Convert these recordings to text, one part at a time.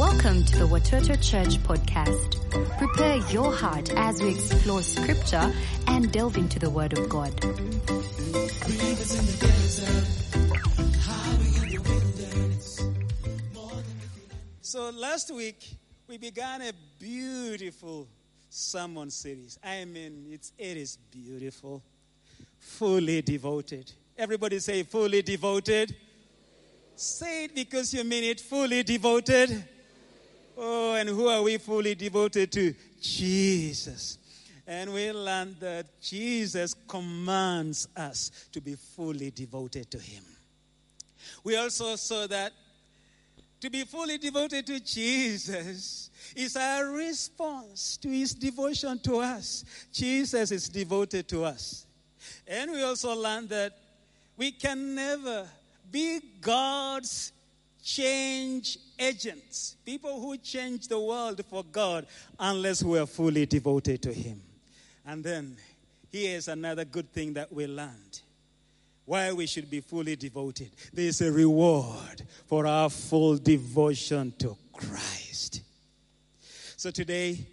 Welcome to the Watoto Church podcast. Prepare your heart as we explore scripture and delve into the word of God. So last week we began a beautiful sermon series. I mean, it's it is beautiful, fully devoted. Everybody say fully devoted. Say it because you mean it. Fully devoted. Oh, and who are we fully devoted to? Jesus. And we learned that Jesus commands us to be fully devoted to Him. We also saw that to be fully devoted to Jesus is our response to his devotion to us. Jesus is devoted to us. And we also learned that we can never be God's change agents, people who change the world for God, unless we are fully devoted to him. And then here's another good thing that we learned why we should be fully devoted. There is a reward for our full devotion to Christ. So today,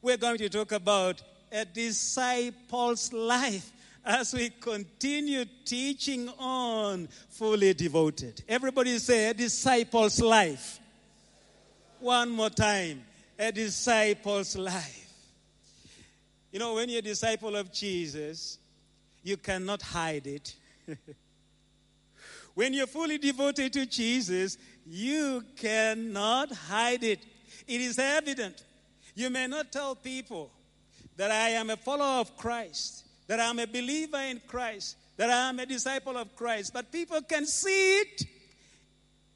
we're going to talk about a disciple's life as we continue teaching on fully devoted. Everybody say a disciple's life. One more time. A disciple's life. You know, when you're a disciple of Jesus, you cannot hide it. when you're fully devoted to Jesus, you cannot hide it. It is evident. You may not tell people that I am a follower of Christ, that I'm a believer in Christ, that I'm a disciple of Christ, but people can see it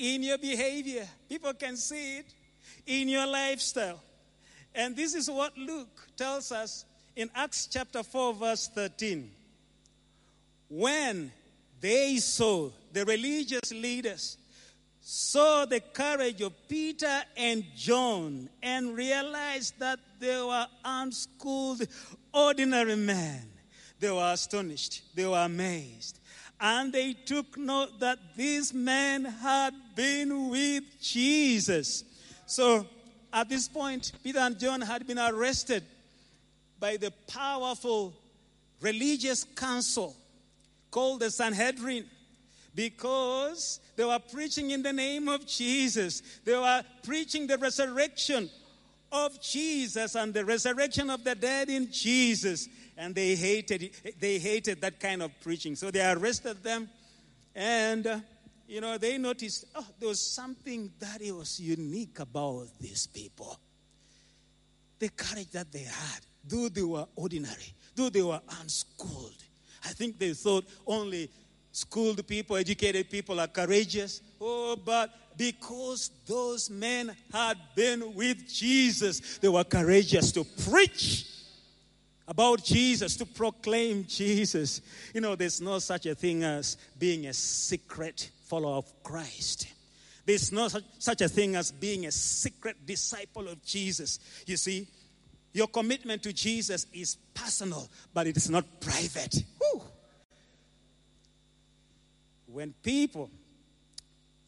in your behavior. People can see it in your lifestyle. And this is what Luke tells us in Acts chapter 4, verse 13 when they saw the religious leaders saw the courage of Peter and John and realized that they were unschooled, ordinary men, they were astonished, they were amazed. And they took note that these men had been with Jesus. So at this point, Peter and John had been arrested by the powerful religious council called the Sanhedrin because they were preaching in the name of Jesus. They were preaching the resurrection of Jesus and the resurrection of the dead in Jesus. And they hated. They hated that kind of preaching. So they arrested them and uh, you know, they noticed, oh, there was something that was unique about these people. The courage that they had, though they were ordinary, though they were unschooled, I think they thought only schooled people, educated people are courageous. Oh, but because those men had been with Jesus, they were courageous to preach about Jesus, to proclaim Jesus. You know, there's no such a thing as being a secret follower of Christ. There's no such, a thing as being a secret disciple of Jesus. You see, your commitment to Jesus is personal, but it is not private. Whew. When people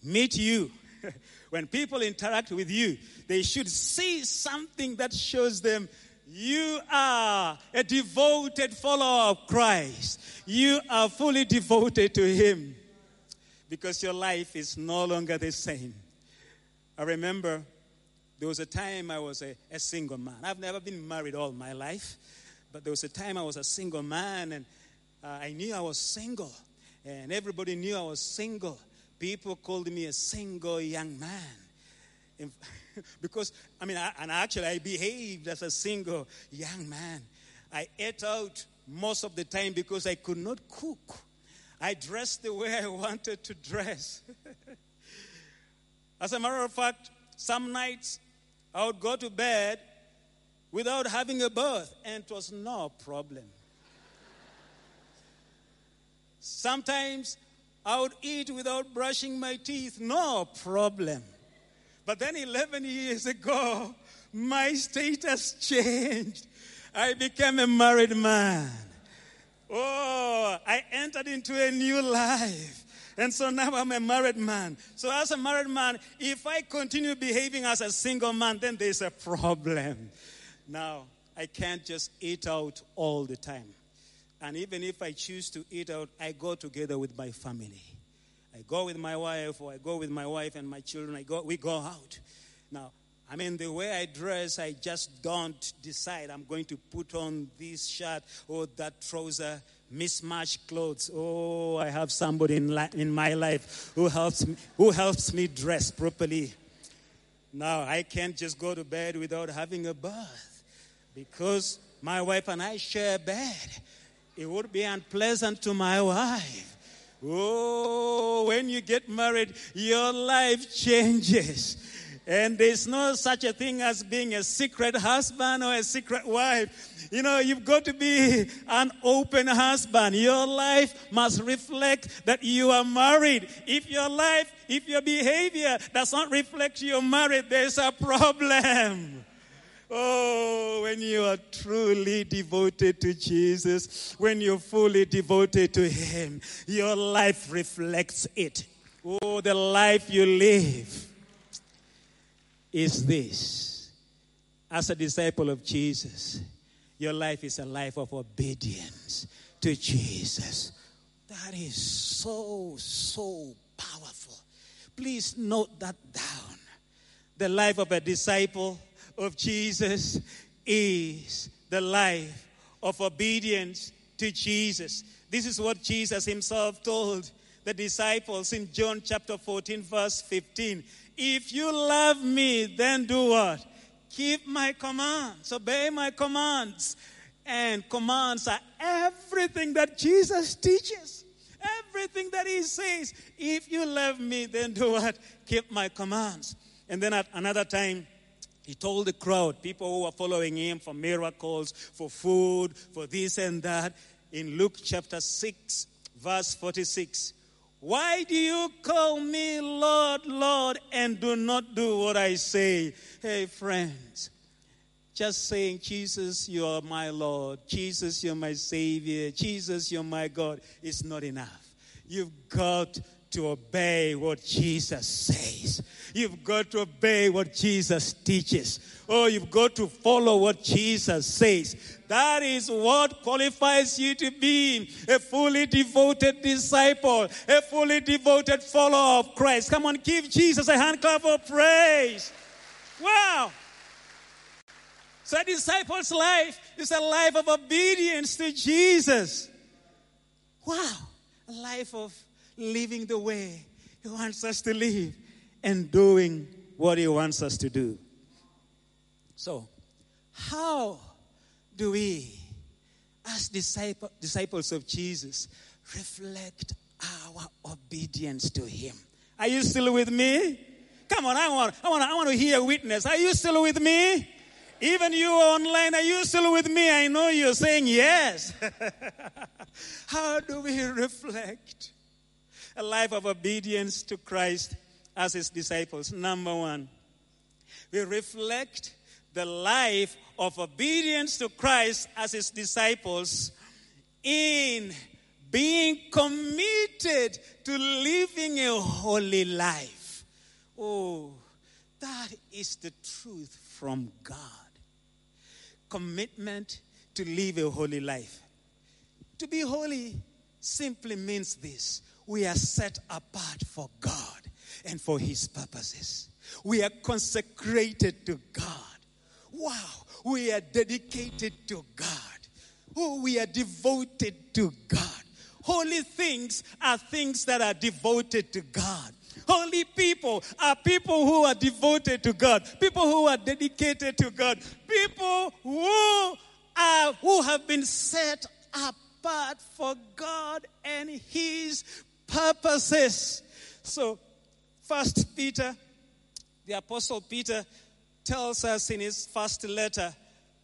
meet you, when people interact with you, they should see something that shows them you are a devoted follower of Christ. You are fully devoted to Him because your life is no longer the same. I remember there was a time I was a, a, single man. I've never been married all my life, but there was a time I was a single man and uh, I knew I was single. And everybody knew I was single. People called me a single young man. because, I mean, I, and actually, I behaved as a single young man. I ate out most of the time because I could not cook. I dressed the way I wanted to dress. As a matter of fact, some nights I would go to bed without having a bath, and it was no problem. Sometimes I would eat without brushing my teeth, no problem. But then 11 years ago, my status changed. I became a married man. Oh, I entered into a new life. And so now I'm a married man. So, as a married man, if I continue behaving as a single man, then there's a problem. Now, I can't just eat out all the time. And even if I choose to eat out, I go together with my family. I go with my wife, or I go with my wife and my children. I go, we go out. Now, I mean, the way I dress, I just don't decide I'm going to put on this shirt or that trouser, mismatched clothes. Oh, I have somebody in, li- in my life who helps, me, who helps me dress properly. Now, I can't just go to bed without having a bath because my wife and I share a bed. It would be unpleasant to my wife. Oh, when you get married, your life changes. And there's no such a thing as being a secret husband or a secret wife. You know, you've got to be an open husband. Your life must reflect that you are married. If your life, if your behavior does not reflect you're married, there's a problem. Oh, when you are truly devoted to Jesus, when you're fully devoted to Him, your life reflects it. Oh, the life you live is this. As a disciple of Jesus, your life is a life of obedience to Jesus. That is so, so powerful. Please note that down. The life of a disciple of Jesus is the life of obedience to Jesus. This is what Jesus himself told the disciples in John chapter 14, verse 15. If you love me, then do what? Keep my commands, obey my commands. And commands are everything that Jesus teaches, everything that he says. If you love me, then do what? Keep my commands. And then at another time, he told the crowd, people who were following him for miracles, for food, for this and that, in Luke chapter 6, verse 46. Why do you call me Lord, Lord, and do not do what I say? Hey, friends, just saying, Jesus, you are my Lord, Jesus, you're my Savior, Jesus, you're my God, is not enough. You've got to obey what Jesus says. You've got to obey what Jesus teaches. Oh, you've got to follow what Jesus says. That is what qualifies you to be a fully devoted disciple, a fully devoted follower of Christ. Come on, give Jesus a hand clap of praise. Wow. So, a disciple's life is a life of obedience to Jesus. Wow. A life of living the way He wants us to live and doing what He wants us to do. So, how do we, as disciple, disciples of Jesus, reflect our obedience to Him? Are you still with me? Come on, I want, I want, I want to hear a witness. Are you still with me? Even you online, are you still with me? I know you're saying yes. How do we reflect a life of obedience to Christ as his disciples? Number one, we reflect the life of obedience to Christ as his disciples in being committed to living a holy life. Oh, that is the truth from God. Commitment to live a holy life. To be holy simply means this we are set apart for God and for His purposes. We are consecrated to God. Wow, we are dedicated to God. Oh, we are devoted to God. Holy things are things that are devoted to God. Holy people are people who are devoted to God, people who are dedicated to God, people who are who have been set apart for God and His purposes. So, First Peter, the Apostle Peter tells us in his first letter,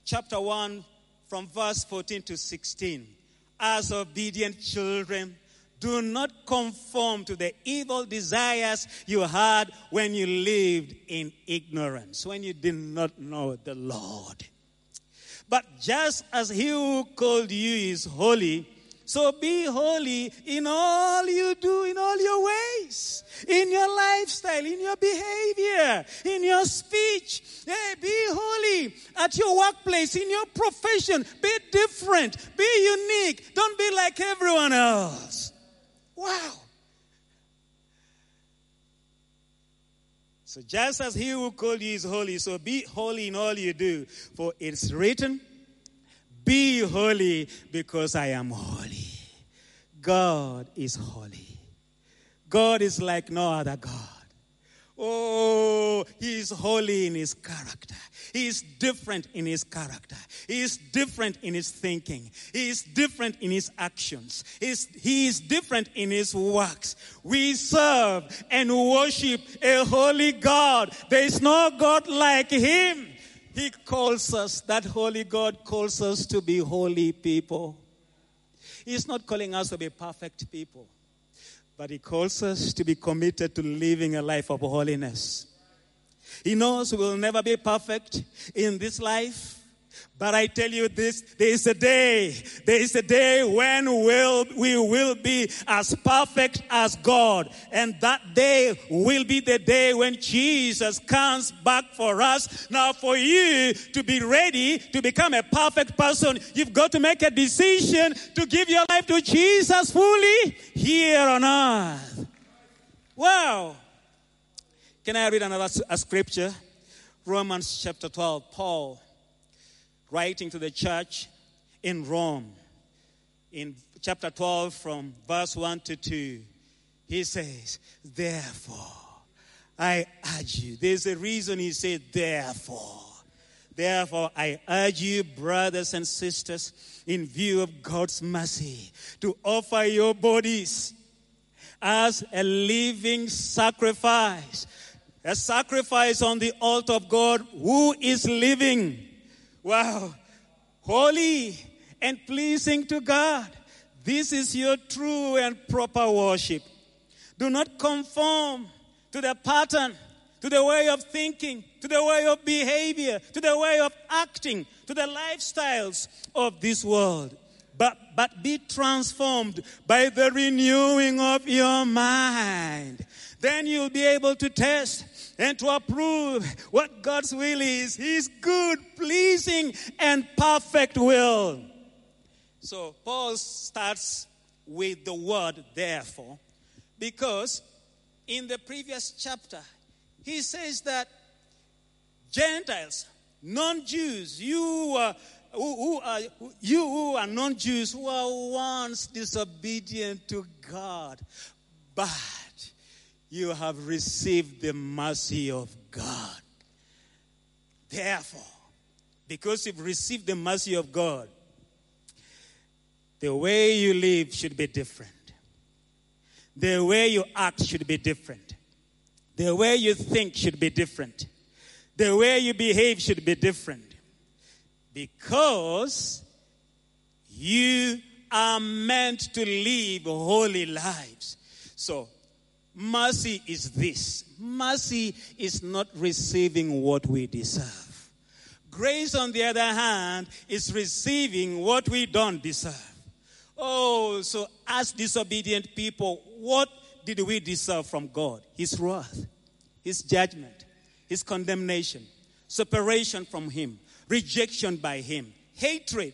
chapter 1, from verse 14 to 16, as obedient children, do not conform to the evil desires you had when you lived in ignorance, when you did not know the Lord. But just as he who called you is holy, So be holy in all you do, in all your ways, in your lifestyle, in your behavior, in your speech. Hey, be holy at your workplace, in your profession. Be different, be unique. Don't be like everyone else. Wow. So just as he who called you is holy, so be holy in all you do. For it's written, Be holy because I am holy. God is holy. God is like no other God. Oh, he is holy in his character. He is different in his character. He is different in his thinking. He is different in his actions. He is, he is different in his works. We serve and worship a holy God. There is no God like him. He calls us, that holy God calls us to be holy people. He's not calling us to be perfect people. But He calls us to be committed to living a life of holiness. He knows we will never be perfect in this life. But I tell you this, there is a day, there is a day when we'll, we will be as perfect as God. And that day will be the day when Jesus comes back for us. Now for you to be ready to become a perfect person, you've got to make a decision to give your life to Jesus fully here on earth. Wow. Can I read another scripture? Romans chapter 12. Paul writing to the church in Rome, in chapter 12, from verse 1 to 2, he says, Therefore, I urge you. There's a reason he said, Therefore. Therefore, I urge you, brothers and sisters, in view of God's mercy, to offer your bodies as a living sacrifice, a sacrifice on the altar of God who is living Wow. Holy and pleasing to God. This is your true and proper worship. Do not conform to the pattern, to the way of thinking, to the way of behavior, to the way of acting, to the lifestyles of this world. But, but be transformed by the renewing of your mind. Then you'll be able to test and to approve what God's will is His good, pleasing, and perfect will. So, Paul starts with the word therefore, because in the previous chapter, he says that Gentiles, non Jews, you are. Who, who are you who are non-Jews who are once disobedient to God, but you have received the mercy of God. Therefore, because you've received the mercy of God, the way you live should be different. The way you act should be different. The way you think should be different. The way you behave should be different. Because you are meant to live holy lives. So, Mercy is this mercy is not receiving what we deserve. Grace, on the other hand, is receiving what we don't deserve. Oh, so as disobedient people, what did we deserve from God? His wrath, His judgment, His condemnation, separation from Him, rejection by Him, hatred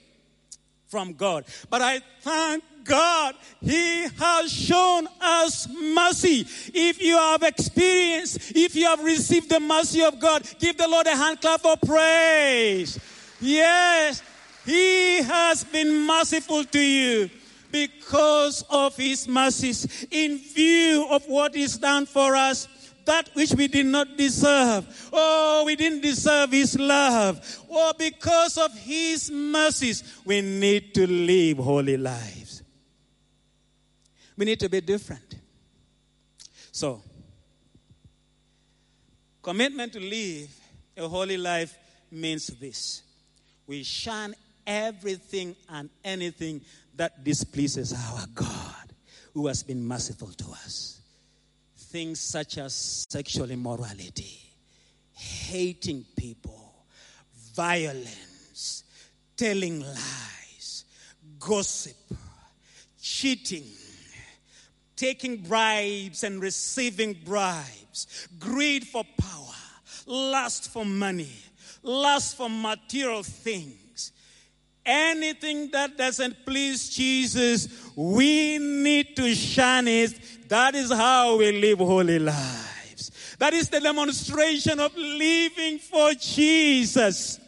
from God. But I thank God, He has shown us mercy. If you have experienced, if you have received the mercy of God, give the Lord a hand clap for praise. Yes, He has been merciful to you because of His mercies in view of what is done for us that which we did not deserve. Oh, we didn't deserve His love. Oh, because of His mercies, we need to live holy lives. We need to be different. So, commitment to live a holy life means this we shun everything and anything that displeases our God, who has been merciful to us things such as sexual immorality, hating people, violence, telling lies, gossip, cheating, taking bribes and receiving bribes, greed for power, lust for money, lust for material things. Anything that doesn't please Jesus, we need to shun it. That is how we live holy lives. That is the demonstration of living for Jesus.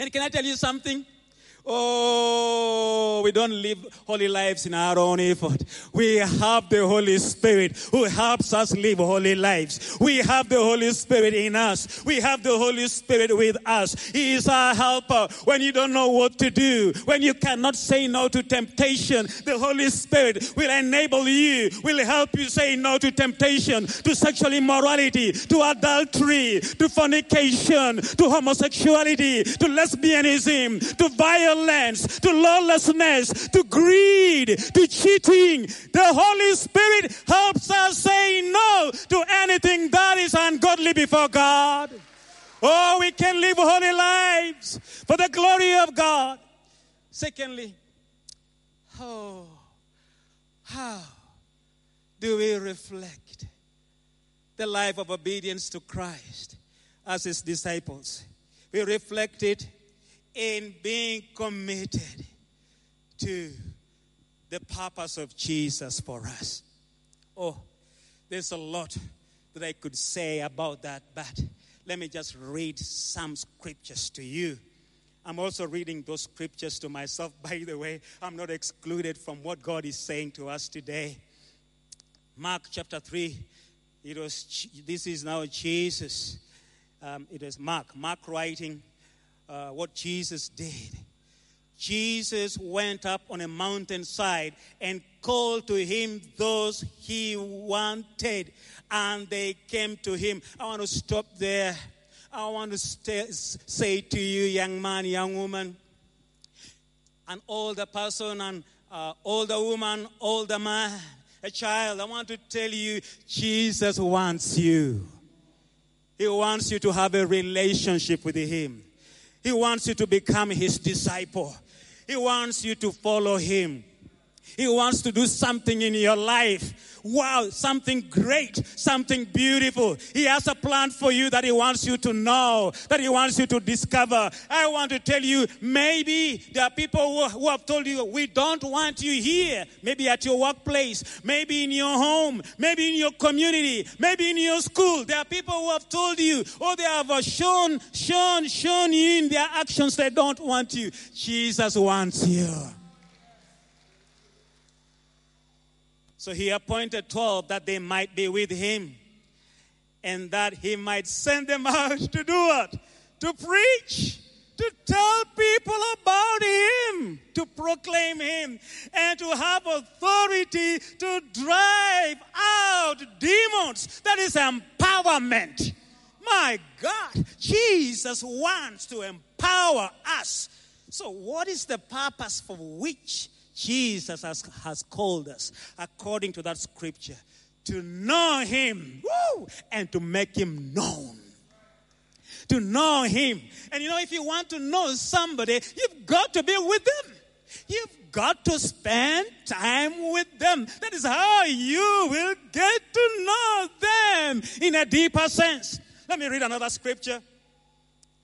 And can I tell you something? Oh, we don't live holy lives in our own effort. We have the Holy Spirit who helps us live holy lives. We have the Holy Spirit in us. We have the Holy Spirit with us. He is our helper when you don't know what to do, when you cannot say no to temptation. The Holy Spirit will enable you, will help you say no to temptation, to sexual immorality, to adultery, to fornication, to homosexuality, to lesbianism, to violence violence, to lawlessness, to greed, to cheating. The Holy Spirit helps us say no to anything that is ungodly before God. Oh, we can live holy lives for the glory of God. Secondly, oh, how do we reflect the life of obedience to Christ as his disciples? We reflect it in being committed to the purpose of Jesus for us. Oh, there's a lot that I could say about that, but let me just read some scriptures to you. I'm also reading those scriptures to myself, by the way. I'm not excluded from what God is saying to us today. Mark chapter 3, it was, this is now Jesus. Um, it is Mark. Mark writing uh, what Jesus did. Jesus went up on a mountainside and called to him those he wanted, and they came to him. I want to stop there. I want to say to you, young man, young woman, an older person, and uh, older woman, older man, a child, I want to tell you, Jesus wants you. He wants you to have a relationship with Him. He wants you to become his disciple. He wants you to follow him. He wants to do something in your life. Wow, something great, something beautiful. He has a plan for you that He wants you to know, that He wants you to discover. I want to tell you, maybe there are people who, who have told you, we don't want you here. Maybe at your workplace, maybe in your home, maybe in your community, maybe in your school. There are people who have told you, or they have uh, shown, shown, shown you in their actions they don't want you. Jesus wants you. So he appointed 12 that they might be with him and that he might send them out to do what? To preach, to tell people about him, to proclaim him, and to have authority to drive out demons. That is empowerment. My God, Jesus wants to empower us. So, what is the purpose for which Jesus has, has called us, according to that scripture, to know Him woo, and to make Him known. To know Him. And you know, if you want to know somebody, you've got to be with them. You've got to spend time with them. That is how you will get to know them in a deeper sense. Let me read another scripture.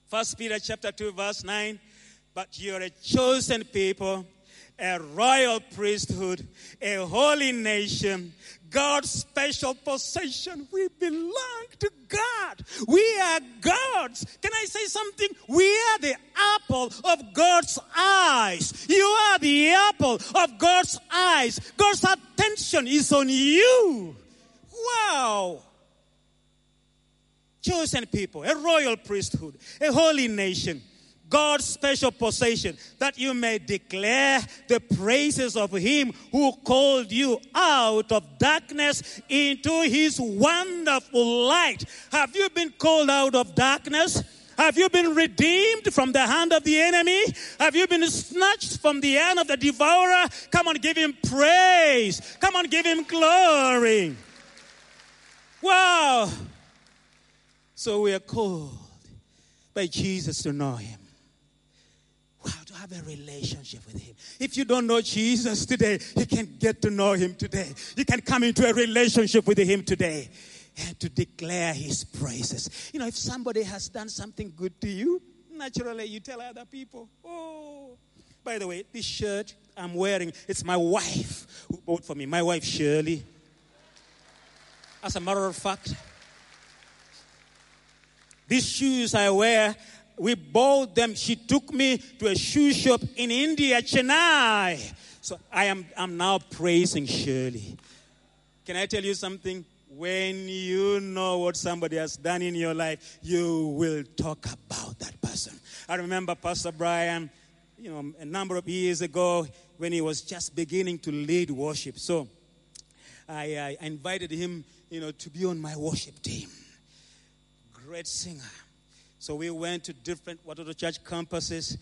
First Peter chapter 2, verse 9. But you're a chosen people a royal priesthood, a holy nation, God's special possession. We belong to God. We are God's. Can I say something? We are the apple of God's eyes. You are the apple of God's eyes. God's attention is on you. Wow. Chosen people, a royal priesthood, a holy nation. God's special possession, that you may declare the praises of Him who called you out of darkness into His wonderful light. Have you been called out of darkness? Have you been redeemed from the hand of the enemy? Have you been snatched from the hand of the devourer? Come on, give him praise. Come on, give him glory. Wow. So we are called by Jesus to know him. Have a relationship with Him. If you don't know Jesus today, you can get to know Him today. You can come into a relationship with Him today and to declare His praises. You know, if somebody has done something good to you, naturally you tell other people, oh, by the way, this shirt I'm wearing, it's my wife who bought for me, my wife Shirley. As a matter of fact, these shoes I wear, we bought them. She took me to a shoe shop in India, Chennai. So I am I'm now praising Shirley. Can I tell you something? When you know what somebody has done in your life, you will talk about that person. I remember Pastor Brian, you know, a number of years ago when he was just beginning to lead worship. So I, I invited him, you know, to be on my worship team. Great singer. So we went to different Watoto Church campuses.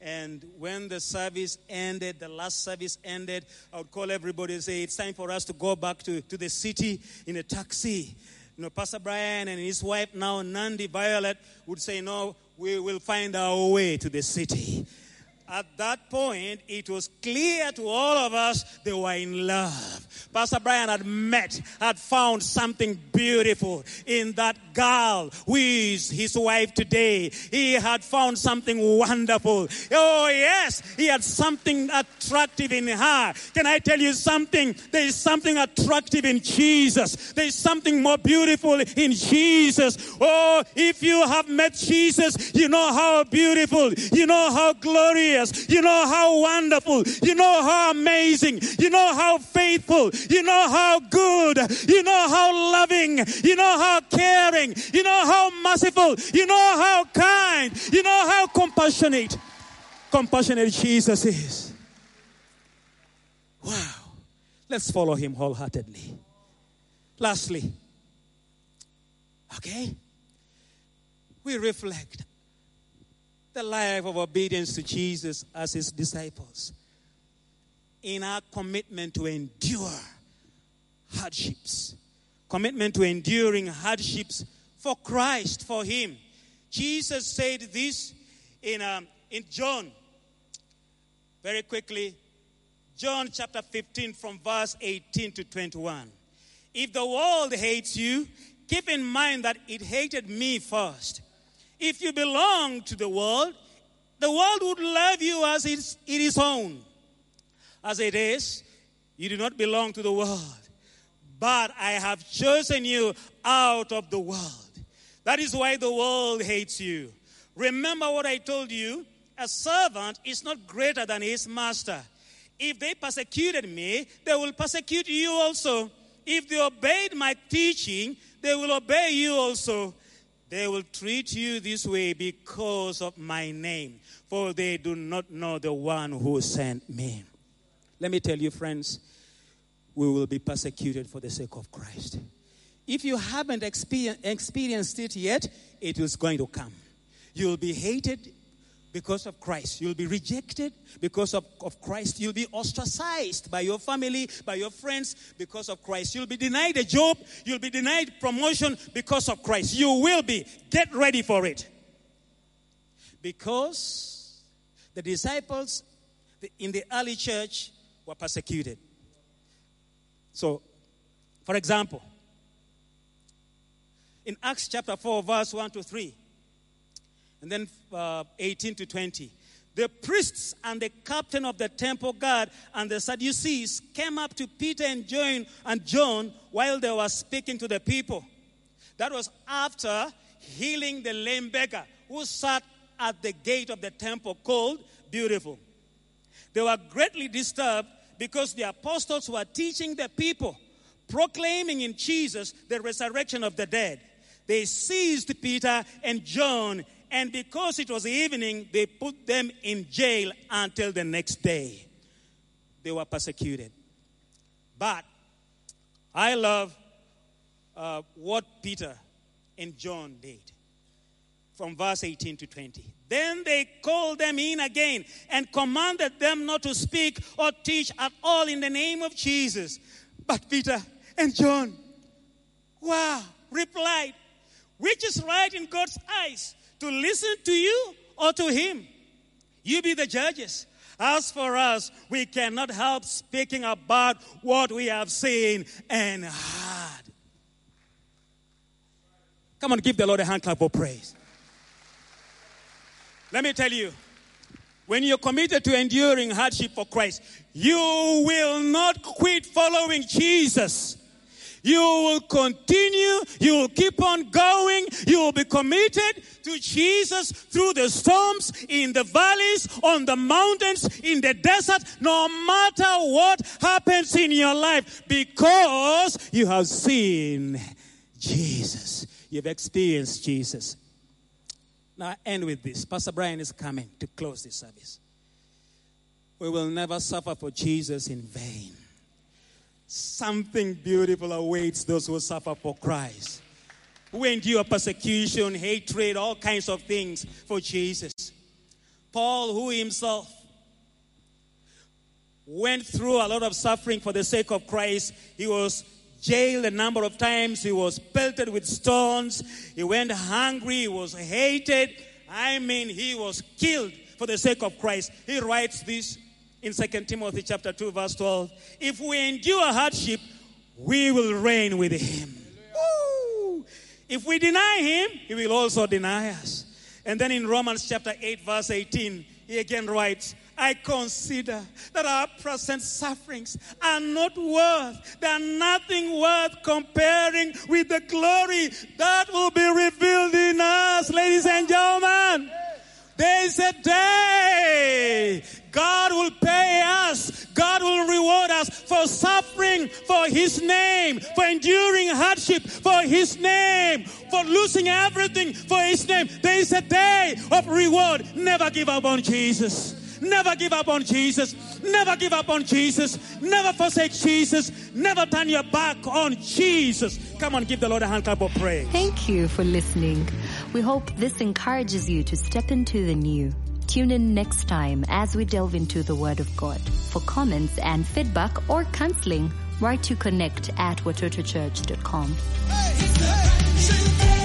And when the service ended, the last service ended, I would call everybody and say, It's time for us to go back to, to the city in a taxi. You know, Pastor Brian and his wife, now Nandi Violet, would say, No, we will find our way to the city. At that point, it was clear to all of us they were in love. Pastor Brian had met, had found something beautiful in that girl who is his wife today. He had found something wonderful. Oh, yes, he had something attractive in her. Can I tell you something? There is something attractive in Jesus. There is something more beautiful in Jesus. Oh, if you have met Jesus, you know how beautiful, you know how glorious you know how wonderful. You know how amazing. You know how faithful. You know how good. You know how loving. You know how caring. You know how merciful. You know how kind. You know how compassionate. Compassionate Jesus is. Wow. Let's follow him wholeheartedly. Lastly, okay, we reflect the life of obedience to Jesus as his disciples in our commitment to endure hardships, commitment to enduring hardships for Christ, for him. Jesus said this in, um, in John, very quickly, John chapter 15, from verse 18 to 21. If the world hates you, keep in mind that it hated me first. If you belong to the world, the world would love you as it is it is own. As it is, you do not belong to the world, but I have chosen you out of the world. That is why the world hates you. Remember what I told you a servant is not greater than his master. If they persecuted me, they will persecute you also. If they obeyed my teaching, they will obey you also. They will treat you this way because of my name, for they do not know the one who sent me. Let me tell you, friends, we will be persecuted for the sake of Christ. If you haven't experienced it yet, it is going to come. You'll be hated because of Christ. You'll be rejected because of, of Christ. You'll be ostracized by your family, by your friends because of Christ. You'll be denied a job. You'll be denied promotion because of Christ. You will be. Get ready for it. Because the disciples in the early church were persecuted. So, for example, in Acts chapter 4, verse 1 to 3, and then uh, 18 to 20. The priests and the captain of the temple guard and the Sadducees came up to Peter and John and John while they were speaking to the people. That was after healing the lame beggar who sat at the gate of the temple called Beautiful. They were greatly disturbed because the apostles were teaching the people, proclaiming in Jesus the resurrection of the dead. They seized Peter and John and because it was evening, they put them in jail until the next day. They were persecuted. But I love uh, what Peter and John did from verse 18 to 20. Then they called them in again and commanded them not to speak or teach at all in the name of Jesus. But Peter and John, wow, replied, Which is right in God's eyes? To listen to you or to him. You be the judges. As for us, we cannot help speaking about what we have seen and heard. Come on, give the Lord a hand clap for praise. Let me tell you, when you're committed to enduring hardship for Christ, you will not quit following Jesus. You will continue. You will keep on going. You will be committed to Jesus through the storms, in the valleys, on the mountains, in the desert, no matter what happens in your life, because you have seen Jesus. You've experienced Jesus. Now, I end with this. Pastor Brian is coming to close this service. We will never suffer for Jesus in vain. Something beautiful awaits those who suffer for Christ, who endure persecution, hatred, all kinds of things for Jesus. Paul, who himself went through a lot of suffering for the sake of Christ, he was jailed a number of times, he was pelted with stones, he went hungry, he was hated. I mean, he was killed for the sake of Christ. He writes this in 2 Timothy chapter 2 verse 12. If we endure hardship, we will reign with him. Woo! If we deny him, he will also deny us. And then in Romans chapter 8 verse 18, he again writes, I consider that our present sufferings are not worth, they are nothing worth comparing with the glory that will be revealed in us, ladies and gentlemen. There is a day God will pay us. God will reward us for suffering for His name, for enduring hardship for His name, for losing everything for His name. There is a day of reward. Never give up on Jesus. Never give up on Jesus. Never give up on Jesus. Never forsake Jesus. Never turn your back on Jesus. Come on, give the Lord a hand clap of praise. Thank you for listening. We hope this encourages you to step into the new. Tune in next time as we delve into the Word of God. For comments and feedback or counseling, write to connect at watotochurch.com. Hey, hey,